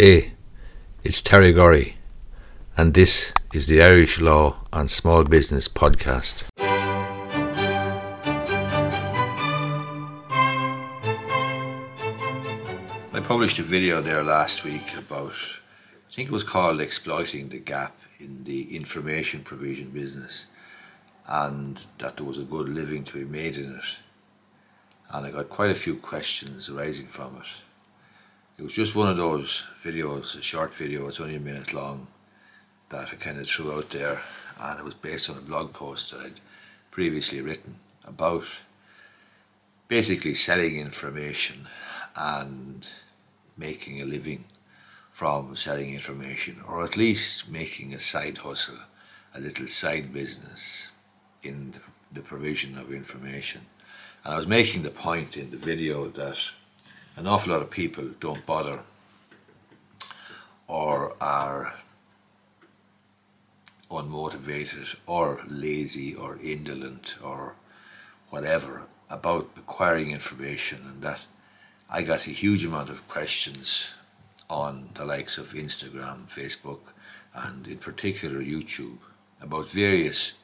Hey, it's Terry Gorry, and this is the Irish Law and Small Business Podcast. I published a video there last week about, I think it was called Exploiting the Gap in the Information Provision Business, and that there was a good living to be made in it. And I got quite a few questions arising from it it was just one of those videos, a short video, it's only a minute long, that I kind of threw out there, and it was based on a blog post that I'd previously written about basically selling information and making a living from selling information, or at least making a side hustle, a little side business in the provision of information. And I was making the point in the video that an awful lot of people don't bother or are unmotivated or lazy or indolent or whatever about acquiring information. And that I got a huge amount of questions on the likes of Instagram, Facebook and in particular YouTube about various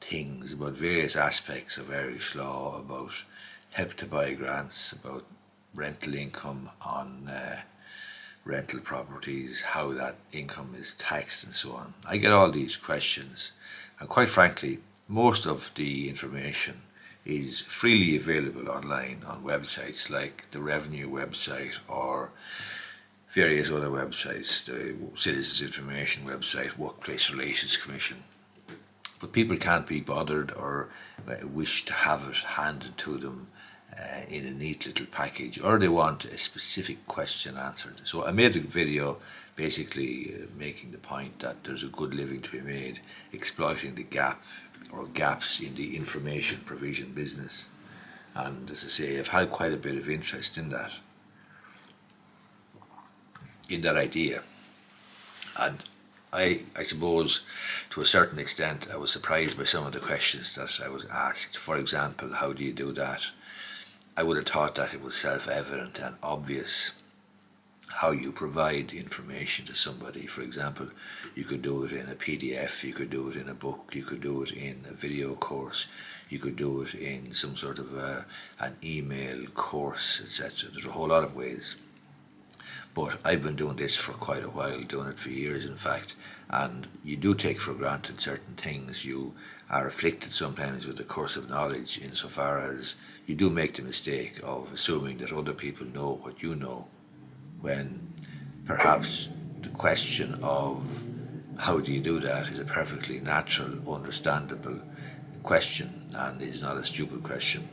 things, about various aspects of Irish law, about help to buy grants, about rental income on uh, rental properties, how that income is taxed, and so on. I get all these questions, and quite frankly, most of the information is freely available online on websites like the Revenue website or various other websites, the Citizens Information website, Workplace Relations Commission. But people can't be bothered or uh, wish to have it handed to them uh, in a neat little package or they want a specific question answered. So I made a video basically uh, making the point that there's a good living to be made exploiting the gap or gaps in the information provision business. And as I say, I've had quite a bit of interest in that, in that idea. And I, I suppose, to a certain extent, I was surprised by some of the questions that I was asked. For example, how do you do that? I would have thought that it was self-evident and obvious how you provide information to somebody. For example, you could do it in a PDF, you could do it in a book, you could do it in a video course, you could do it in some sort of a, an email course, etc. There's a whole lot of ways. But I've been doing this for quite a while, doing it for years in fact, and you do take for granted certain things. You are afflicted sometimes with the curse of knowledge insofar as you do make the mistake of assuming that other people know what you know when perhaps the question of how do you do that is a perfectly natural, understandable question and is not a stupid question.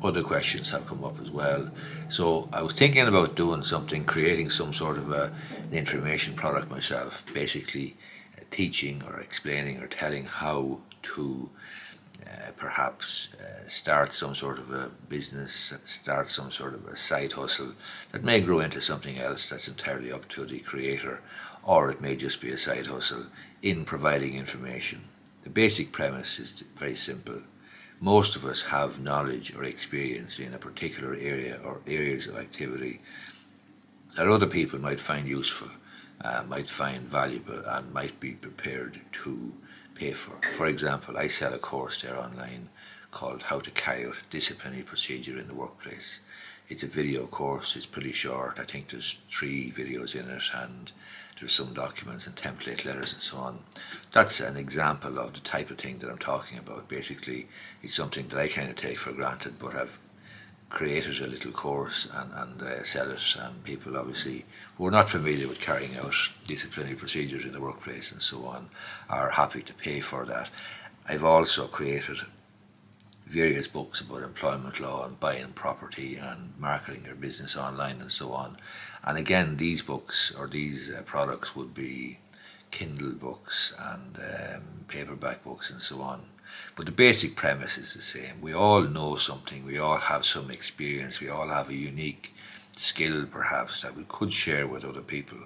Other questions have come up as well. So I was thinking about doing something, creating some sort of a, an information product myself, basically teaching or explaining or telling how to perhaps uh, start some sort of a business, start some sort of a side hustle that may grow into something else that's entirely up to the creator, or it may just be a side hustle in providing information. The basic premise is very simple. Most of us have knowledge or experience in a particular area or areas of activity that other people might find useful, uh, might find valuable, and might be prepared to pay for. For example, I sell a course there online called How to Carry Out Disciplinary Procedure in the Workplace. It's a video course, it's pretty short. I think there's three videos in it and there's some documents and template letters and so on. That's an example of the type of thing that I'm talking about. Basically, it's something that I kind of take for granted, but I've created a little course and, and uh, sell it and people obviously who are not familiar with carrying out disciplinary procedures in the workplace and so on are happy to pay for that. I've also created various books about employment law and buying property and marketing your business online and so on. And again, these books or these uh, products would be Kindle books and um, paperback books and so on. But the basic premise is the same. We all know something, we all have some experience, we all have a unique skill perhaps that we could share with other people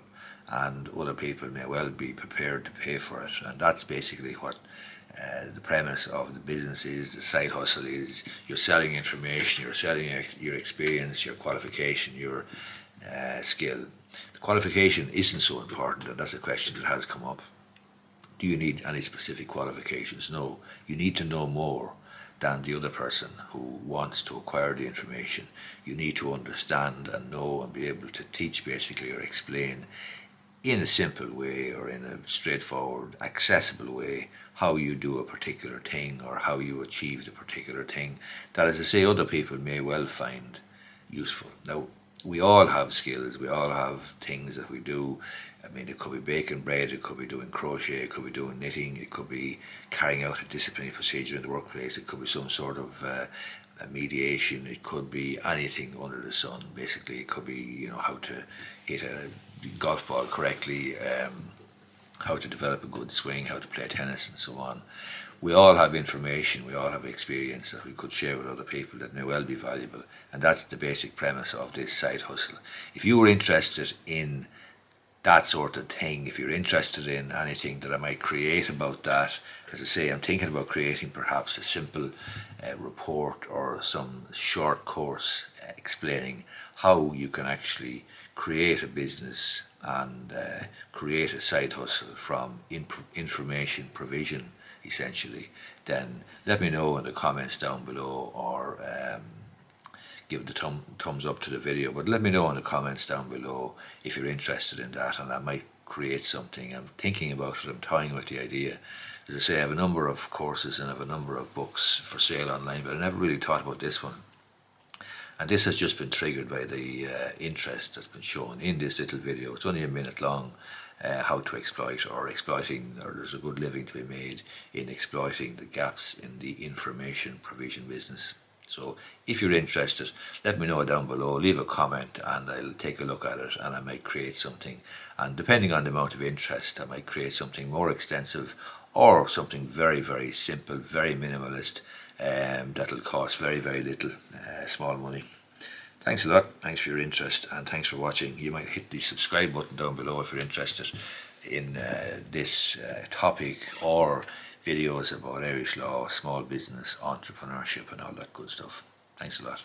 and other people may well be prepared to pay for it. And that's basically what uh, the premise of the business is, the side hustle is, you're selling information, you're selling your experience, your qualification, your uh, skill, the qualification isn't so important, and that's a question that has come up. Do you need any specific qualifications? No. You need to know more than the other person who wants to acquire the information. You need to understand and know and be able to teach basically or explain in a simple way or in a straightforward, accessible way how you do a particular thing or how you achieve the particular thing that, as I say, other people may well find useful. Now, we all have skills, we all have things that we do. I mean, it could be baking bread, it could be doing crochet, it could be doing knitting, it could be carrying out a disciplinary procedure in the workplace, it could be some sort of uh, mediation, it could be anything under the sun. Basically, it could be, you know, how to hit a golf ball correctly, um, how to develop a good swing, how to play tennis, and so on we all have information, we all have experience that we could share with other people that may well be valuable. And that's the basic premise of this side hustle. If you were interested in that sort of thing, if you're interested in anything that I might create about that, as I say, I'm thinking about creating perhaps a simple uh, report or some short course explaining how you can actually create a business and uh, create a side hustle from inf- information provision essentially, then let me know in the comments down below or um, give the thumb, thumbs up to the video. But let me know in the comments down below if you're interested in that and I might create something. I'm thinking about it, I'm toying with the idea. As I say, I have a number of courses and I have a number of books for sale online, but I never really thought about this one. And this has just been triggered by the uh, interest that's been shown in this little video. It's only a minute long uh, how to exploit or exploiting, or there's a good living to be made in exploiting the gaps in the information provision business. So if you're interested, let me know down below, leave a comment and I'll take a look at it and I might create something. And depending on the amount of interest, I might create something more extensive or something very, very simple, very minimalist um, that'll cost very, very little uh, small money. Thanks a lot. Thanks for your interest and thanks for watching. You might hit the subscribe button down below if you're interested in uh, this uh, topic or videos about Irish law, small business, entrepreneurship, and all that good stuff. Thanks a lot.